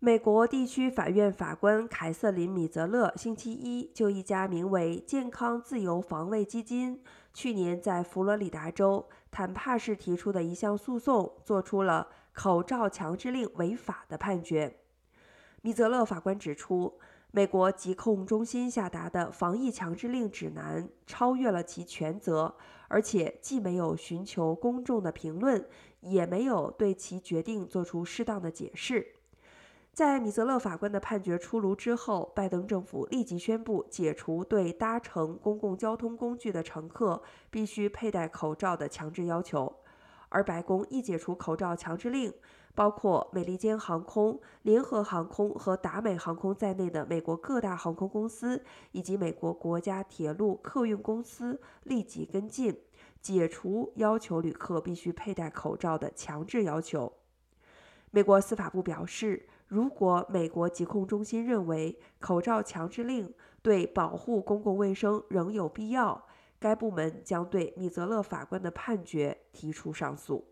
美国地区法院法官凯瑟琳·米泽勒星期一就一家名为“健康自由防卫基金”去年在佛罗里达州坦帕市提出的一项诉讼，做出了口罩强制令违法的判决。米泽勒法官指出，美国疾控中心下达的防疫强制令指南超越了其权责，而且既没有寻求公众的评论，也没有对其决定做出适当的解释。在米泽勒法官的判决出炉之后，拜登政府立即宣布解除对搭乘公共交通工具的乘客必须佩戴口罩的强制要求。而白宫一解除口罩强制令，包括美利坚航空、联合航空和达美航空在内的美国各大航空公司以及美国国家铁路客运公司立即跟进，解除要求旅客必须佩戴口罩的强制要求。美国司法部表示。如果美国疾控中心认为口罩强制令对保护公共卫生仍有必要，该部门将对米泽勒法官的判决提出上诉。